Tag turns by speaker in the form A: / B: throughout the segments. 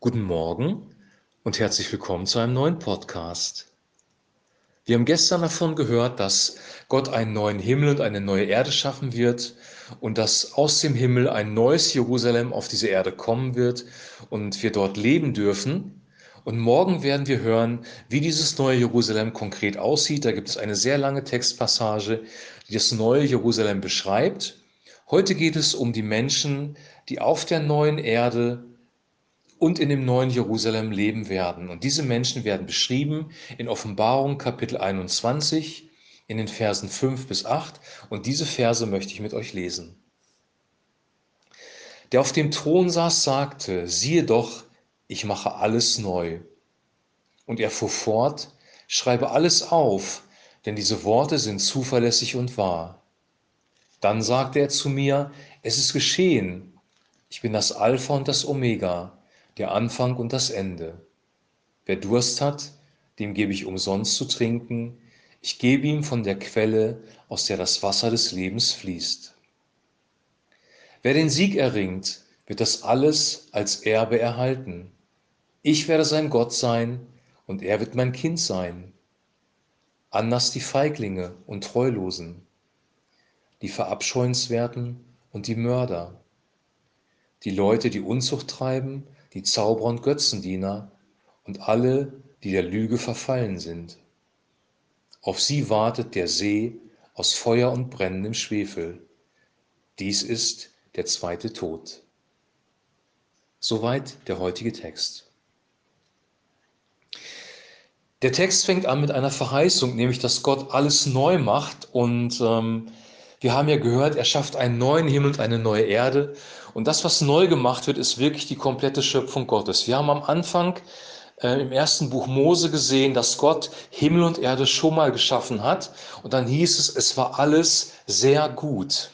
A: Guten Morgen und herzlich willkommen zu einem neuen Podcast. Wir haben gestern davon gehört, dass Gott einen neuen Himmel und eine neue Erde schaffen wird und dass aus dem Himmel ein neues Jerusalem auf diese Erde kommen wird und wir dort leben dürfen. Und morgen werden wir hören, wie dieses neue Jerusalem konkret aussieht. Da gibt es eine sehr lange Textpassage, die das neue Jerusalem beschreibt. Heute geht es um die Menschen, die auf der neuen Erde und in dem neuen Jerusalem leben werden. Und diese Menschen werden beschrieben in Offenbarung Kapitel 21 in den Versen 5 bis 8. Und diese Verse möchte ich mit euch lesen. Der auf dem Thron saß, sagte, siehe doch, ich mache alles neu. Und er fuhr fort, schreibe alles auf, denn diese Worte sind zuverlässig und wahr. Dann sagte er zu mir, es ist geschehen, ich bin das Alpha und das Omega, der Anfang und das Ende. Wer Durst hat, dem gebe ich umsonst zu trinken, ich gebe ihm von der Quelle, aus der das Wasser des Lebens fließt. Wer den Sieg erringt, wird das alles als Erbe erhalten. Ich werde sein Gott sein und er wird mein Kind sein. Anders die Feiglinge und Treulosen, die Verabscheuenswerten und die Mörder, die Leute, die Unzucht treiben die Zauberer und Götzendiener und alle, die der Lüge verfallen sind. Auf sie wartet der See aus Feuer und brennendem Schwefel. Dies ist der zweite Tod. Soweit der heutige Text. Der Text fängt an mit einer Verheißung, nämlich dass Gott alles neu macht und ähm, wir haben ja gehört, er schafft einen neuen Himmel und eine neue Erde. Und das, was neu gemacht wird, ist wirklich die komplette Schöpfung Gottes. Wir haben am Anfang äh, im ersten Buch Mose gesehen, dass Gott Himmel und Erde schon mal geschaffen hat. Und dann hieß es, es war alles sehr gut.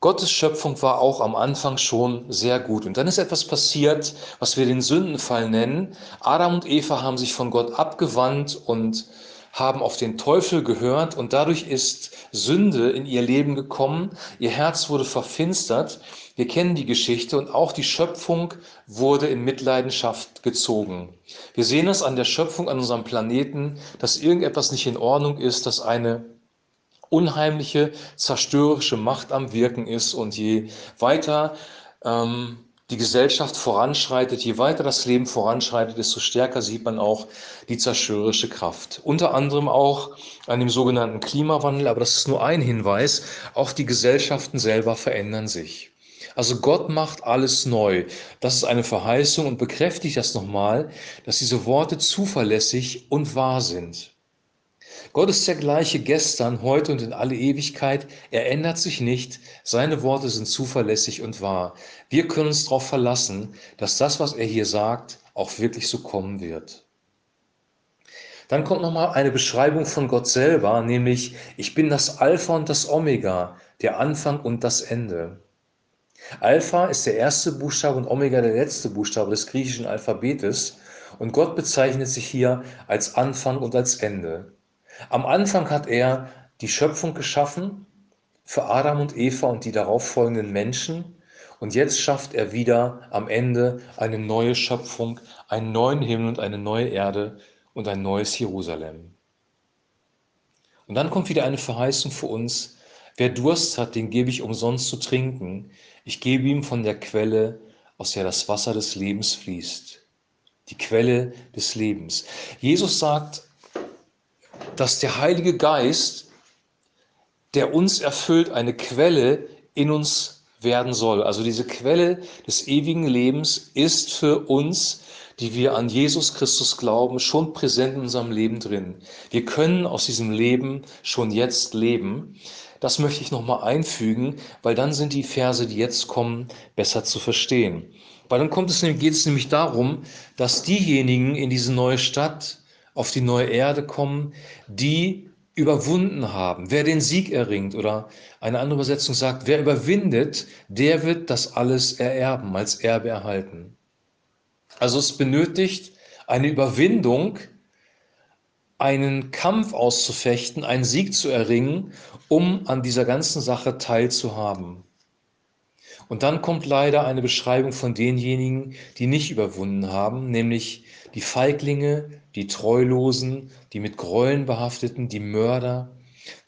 A: Gottes Schöpfung war auch am Anfang schon sehr gut. Und dann ist etwas passiert, was wir den Sündenfall nennen. Adam und Eva haben sich von Gott abgewandt und haben auf den Teufel gehört und dadurch ist Sünde in ihr Leben gekommen. Ihr Herz wurde verfinstert. Wir kennen die Geschichte und auch die Schöpfung wurde in Mitleidenschaft gezogen. Wir sehen es an der Schöpfung, an unserem Planeten, dass irgendetwas nicht in Ordnung ist, dass eine unheimliche, zerstörerische Macht am Wirken ist und je weiter ähm, die Gesellschaft voranschreitet, je weiter das Leben voranschreitet, desto stärker sieht man auch die zerstörerische Kraft. Unter anderem auch an dem sogenannten Klimawandel, aber das ist nur ein Hinweis, auch die Gesellschaften selber verändern sich. Also Gott macht alles neu. Das ist eine Verheißung und bekräftigt das nochmal, dass diese Worte zuverlässig und wahr sind. Gott ist der gleiche gestern, heute und in alle Ewigkeit. Er ändert sich nicht. Seine Worte sind zuverlässig und wahr. Wir können uns darauf verlassen, dass das, was er hier sagt, auch wirklich so kommen wird. Dann kommt nochmal eine Beschreibung von Gott selber, nämlich ich bin das Alpha und das Omega, der Anfang und das Ende. Alpha ist der erste Buchstabe und Omega der letzte Buchstabe des griechischen Alphabetes und Gott bezeichnet sich hier als Anfang und als Ende. Am Anfang hat er die Schöpfung geschaffen für Adam und Eva und die darauf folgenden Menschen. Und jetzt schafft er wieder am Ende eine neue Schöpfung, einen neuen Himmel und eine neue Erde und ein neues Jerusalem. Und dann kommt wieder eine Verheißung für uns. Wer Durst hat, den gebe ich umsonst zu trinken. Ich gebe ihm von der Quelle, aus der das Wasser des Lebens fließt. Die Quelle des Lebens. Jesus sagt, dass der Heilige Geist, der uns erfüllt, eine Quelle in uns werden soll. Also diese Quelle des ewigen Lebens ist für uns, die wir an Jesus Christus glauben, schon präsent in unserem Leben drin. Wir können aus diesem Leben schon jetzt leben. Das möchte ich nochmal einfügen, weil dann sind die Verse, die jetzt kommen, besser zu verstehen. Weil dann kommt es, geht es nämlich darum, dass diejenigen in diese neue Stadt, auf die neue Erde kommen, die überwunden haben. Wer den Sieg erringt oder eine andere Übersetzung sagt, wer überwindet, der wird das alles ererben, als Erbe erhalten. Also es benötigt eine Überwindung, einen Kampf auszufechten, einen Sieg zu erringen, um an dieser ganzen Sache teilzuhaben. Und dann kommt leider eine Beschreibung von denjenigen, die nicht überwunden haben, nämlich die Feiglinge, die Treulosen, die mit Gräueln behafteten, die Mörder,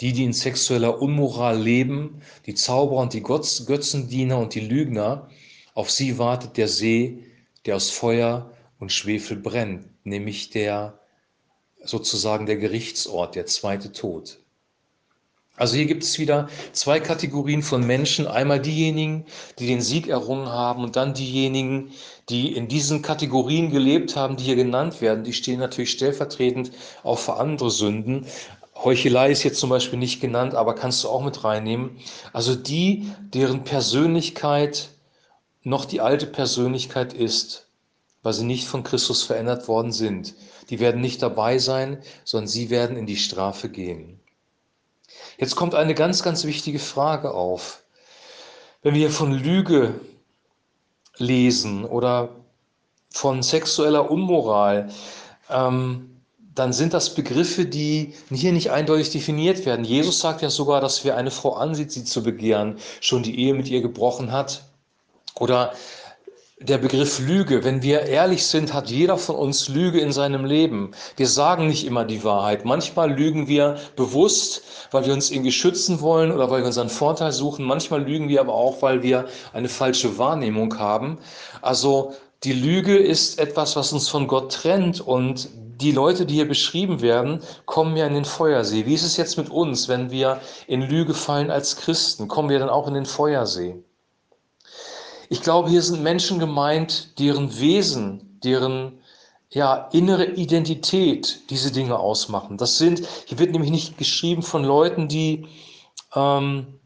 A: die, die in sexueller Unmoral leben, die Zauberer und die Götzendiener und die Lügner, auf sie wartet der See, der aus Feuer und Schwefel brennt, nämlich der sozusagen der Gerichtsort, der zweite Tod. Also hier gibt es wieder zwei Kategorien von Menschen. Einmal diejenigen, die den Sieg errungen haben und dann diejenigen, die in diesen Kategorien gelebt haben, die hier genannt werden. Die stehen natürlich stellvertretend auch für andere Sünden. Heuchelei ist jetzt zum Beispiel nicht genannt, aber kannst du auch mit reinnehmen. Also die, deren Persönlichkeit noch die alte Persönlichkeit ist, weil sie nicht von Christus verändert worden sind. Die werden nicht dabei sein, sondern sie werden in die Strafe gehen. Jetzt kommt eine ganz, ganz wichtige Frage auf. Wenn wir von Lüge lesen oder von sexueller Unmoral, ähm, dann sind das Begriffe, die hier nicht eindeutig definiert werden. Jesus sagt ja sogar, dass wer eine Frau ansieht, sie zu begehren, schon die Ehe mit ihr gebrochen hat. Oder der Begriff Lüge, wenn wir ehrlich sind, hat jeder von uns Lüge in seinem Leben. Wir sagen nicht immer die Wahrheit. Manchmal lügen wir bewusst, weil wir uns irgendwie schützen wollen oder weil wir unseren Vorteil suchen. Manchmal lügen wir aber auch, weil wir eine falsche Wahrnehmung haben. Also die Lüge ist etwas, was uns von Gott trennt und die Leute, die hier beschrieben werden, kommen ja in den Feuersee. Wie ist es jetzt mit uns, wenn wir in Lüge fallen als Christen? Kommen wir dann auch in den Feuersee? Ich glaube, hier sind Menschen gemeint, deren Wesen, deren ja, innere Identität diese Dinge ausmachen. Das sind, hier wird nämlich nicht geschrieben von Leuten, die, ähm,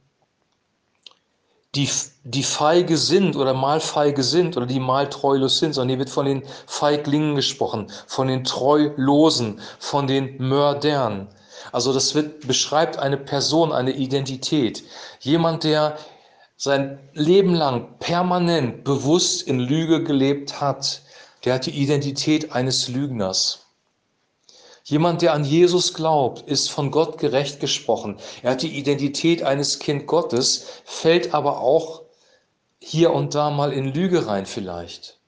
A: die, die feige sind oder mal feige sind oder die mal treulos sind, sondern hier wird von den Feiglingen gesprochen, von den Treulosen, von den Mördern. Also das wird, beschreibt eine Person, eine Identität. Jemand, der sein Leben lang permanent bewusst in Lüge gelebt hat, der hat die Identität eines Lügners. Jemand, der an Jesus glaubt, ist von Gott gerecht gesprochen. Er hat die Identität eines Kind Gottes, fällt aber auch hier und da mal in Lüge rein vielleicht.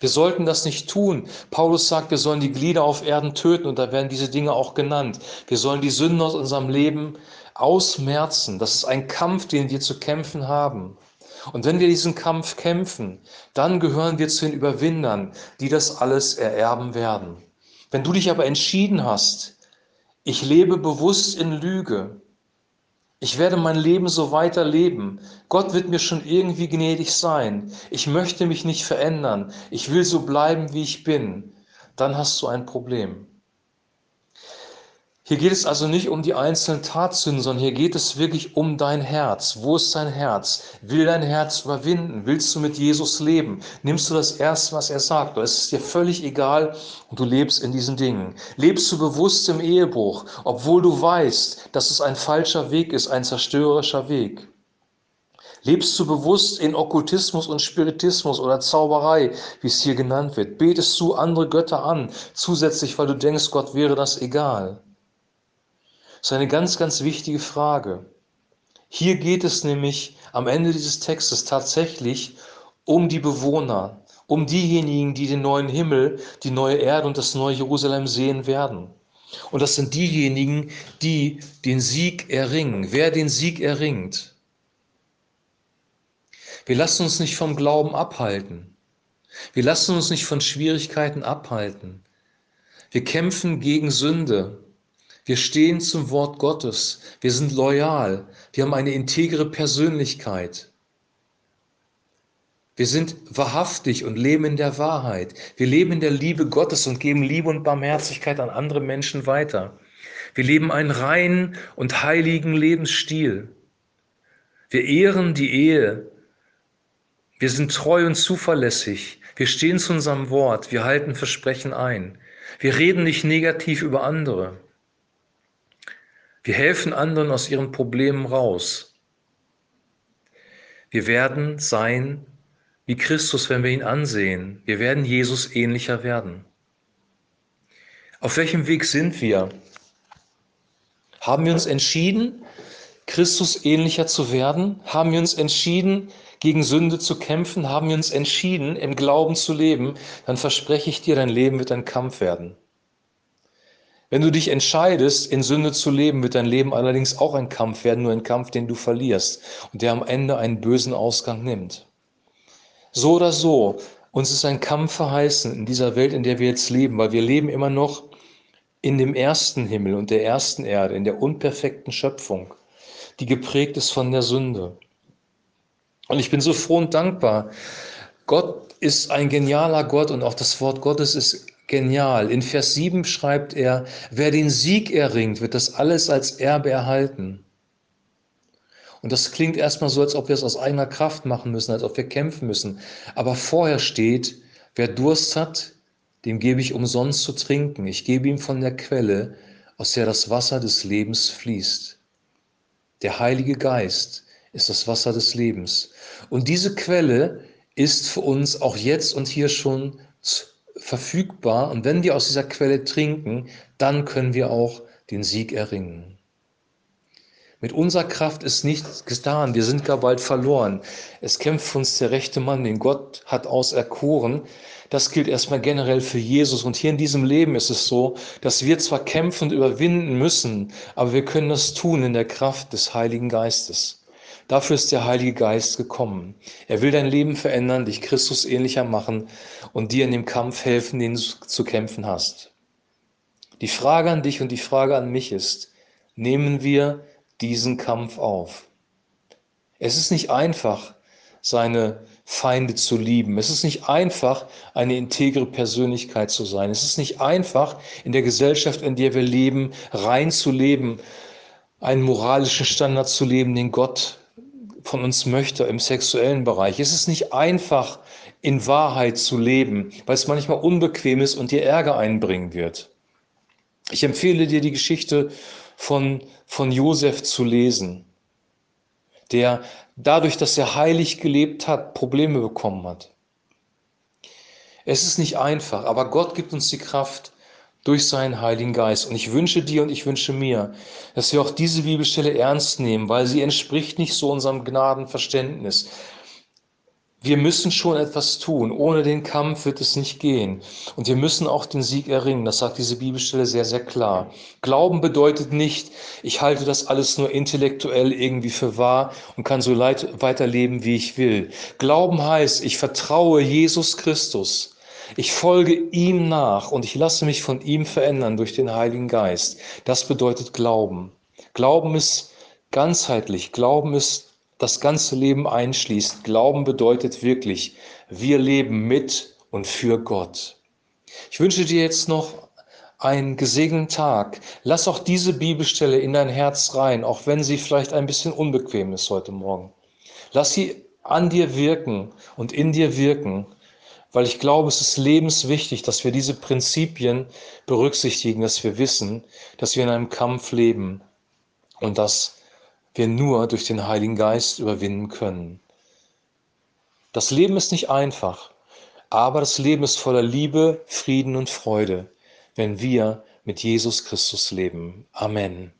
A: Wir sollten das nicht tun. Paulus sagt, wir sollen die Glieder auf Erden töten und da werden diese Dinge auch genannt. Wir sollen die Sünden aus unserem Leben ausmerzen. Das ist ein Kampf, den wir zu kämpfen haben. Und wenn wir diesen Kampf kämpfen, dann gehören wir zu den Überwindern, die das alles ererben werden. Wenn du dich aber entschieden hast, ich lebe bewusst in Lüge, ich werde mein Leben so weiterleben. Gott wird mir schon irgendwie gnädig sein. Ich möchte mich nicht verändern. Ich will so bleiben, wie ich bin. Dann hast du ein Problem. Hier geht es also nicht um die einzelnen Tatsünden, sondern hier geht es wirklich um dein Herz. Wo ist dein Herz? Will dein Herz überwinden? Willst du mit Jesus leben? Nimmst du das Erste, was er sagt? Oder ist es dir völlig egal und du lebst in diesen Dingen? Lebst du bewusst im Ehebruch, obwohl du weißt, dass es ein falscher Weg ist, ein zerstörerischer Weg? Lebst du bewusst in Okkultismus und Spiritismus oder Zauberei, wie es hier genannt wird? Betest du andere Götter an, zusätzlich, weil du denkst, Gott wäre das egal? Ist eine ganz, ganz wichtige Frage. Hier geht es nämlich am Ende dieses Textes tatsächlich um die Bewohner, um diejenigen, die den neuen Himmel, die neue Erde und das neue Jerusalem sehen werden. Und das sind diejenigen, die den Sieg erringen. Wer den Sieg erringt. Wir lassen uns nicht vom Glauben abhalten. Wir lassen uns nicht von Schwierigkeiten abhalten. Wir kämpfen gegen Sünde. Wir stehen zum Wort Gottes. Wir sind loyal. Wir haben eine integre Persönlichkeit. Wir sind wahrhaftig und leben in der Wahrheit. Wir leben in der Liebe Gottes und geben Liebe und Barmherzigkeit an andere Menschen weiter. Wir leben einen reinen und heiligen Lebensstil. Wir ehren die Ehe. Wir sind treu und zuverlässig. Wir stehen zu unserem Wort. Wir halten Versprechen ein. Wir reden nicht negativ über andere. Wir helfen anderen aus ihren Problemen raus. Wir werden sein wie Christus, wenn wir ihn ansehen. Wir werden Jesus ähnlicher werden. Auf welchem Weg sind wir? Haben wir uns entschieden, Christus ähnlicher zu werden? Haben wir uns entschieden, gegen Sünde zu kämpfen? Haben wir uns entschieden, im Glauben zu leben? Dann verspreche ich dir, dein Leben wird ein Kampf werden. Wenn du dich entscheidest, in Sünde zu leben, wird dein Leben allerdings auch ein Kampf werden, nur ein Kampf, den du verlierst und der am Ende einen bösen Ausgang nimmt. So oder so, uns ist ein Kampf verheißen in dieser Welt, in der wir jetzt leben, weil wir leben immer noch in dem ersten Himmel und der ersten Erde, in der unperfekten Schöpfung, die geprägt ist von der Sünde. Und ich bin so froh und dankbar. Gott ist ein genialer Gott und auch das Wort Gottes ist genial. In Vers 7 schreibt er, wer den Sieg erringt, wird das alles als Erbe erhalten. Und das klingt erstmal so, als ob wir es aus eigener Kraft machen müssen, als ob wir kämpfen müssen. Aber vorher steht, wer Durst hat, dem gebe ich umsonst zu trinken. Ich gebe ihm von der Quelle, aus der das Wasser des Lebens fließt. Der Heilige Geist ist das Wasser des Lebens. Und diese Quelle ist für uns auch jetzt und hier schon verfügbar. Und wenn wir aus dieser Quelle trinken, dann können wir auch den Sieg erringen. Mit unserer Kraft ist nichts getan. Wir sind gar bald verloren. Es kämpft uns der rechte Mann, den Gott hat auserkoren. Das gilt erstmal generell für Jesus. Und hier in diesem Leben ist es so, dass wir zwar kämpfen und überwinden müssen, aber wir können das tun in der Kraft des Heiligen Geistes. Dafür ist der Heilige Geist gekommen. Er will dein Leben verändern, dich Christus ähnlicher machen und dir in dem Kampf helfen, den du zu kämpfen hast. Die Frage an dich und die Frage an mich ist, nehmen wir diesen Kampf auf? Es ist nicht einfach, seine Feinde zu lieben. Es ist nicht einfach, eine integre Persönlichkeit zu sein. Es ist nicht einfach, in der Gesellschaft, in der wir leben, rein zu leben, einen moralischen Standard zu leben, den Gott von uns möchte im sexuellen Bereich. Es ist nicht einfach, in Wahrheit zu leben, weil es manchmal unbequem ist und dir Ärger einbringen wird. Ich empfehle dir die Geschichte von, von Josef zu lesen, der dadurch, dass er heilig gelebt hat, Probleme bekommen hat. Es ist nicht einfach, aber Gott gibt uns die Kraft, durch seinen Heiligen Geist. Und ich wünsche dir und ich wünsche mir, dass wir auch diese Bibelstelle ernst nehmen, weil sie entspricht nicht so unserem Gnadenverständnis. Wir müssen schon etwas tun. Ohne den Kampf wird es nicht gehen. Und wir müssen auch den Sieg erringen. Das sagt diese Bibelstelle sehr, sehr klar. Glauben bedeutet nicht, ich halte das alles nur intellektuell irgendwie für wahr und kann so weiterleben, wie ich will. Glauben heißt, ich vertraue Jesus Christus ich folge ihm nach und ich lasse mich von ihm verändern durch den Heiligen Geist. Das bedeutet Glauben. Glauben ist ganzheitlich. Glauben ist das ganze Leben einschließt. Glauben bedeutet wirklich, wir leben mit und für Gott. Ich wünsche dir jetzt noch einen gesegneten Tag. Lass auch diese Bibelstelle in dein Herz rein, auch wenn sie vielleicht ein bisschen unbequem ist heute Morgen. Lass sie an dir wirken und in dir wirken weil ich glaube, es ist lebenswichtig, dass wir diese Prinzipien berücksichtigen, dass wir wissen, dass wir in einem Kampf leben und dass wir nur durch den Heiligen Geist überwinden können. Das Leben ist nicht einfach, aber das Leben ist voller Liebe, Frieden und Freude, wenn wir mit Jesus Christus leben. Amen.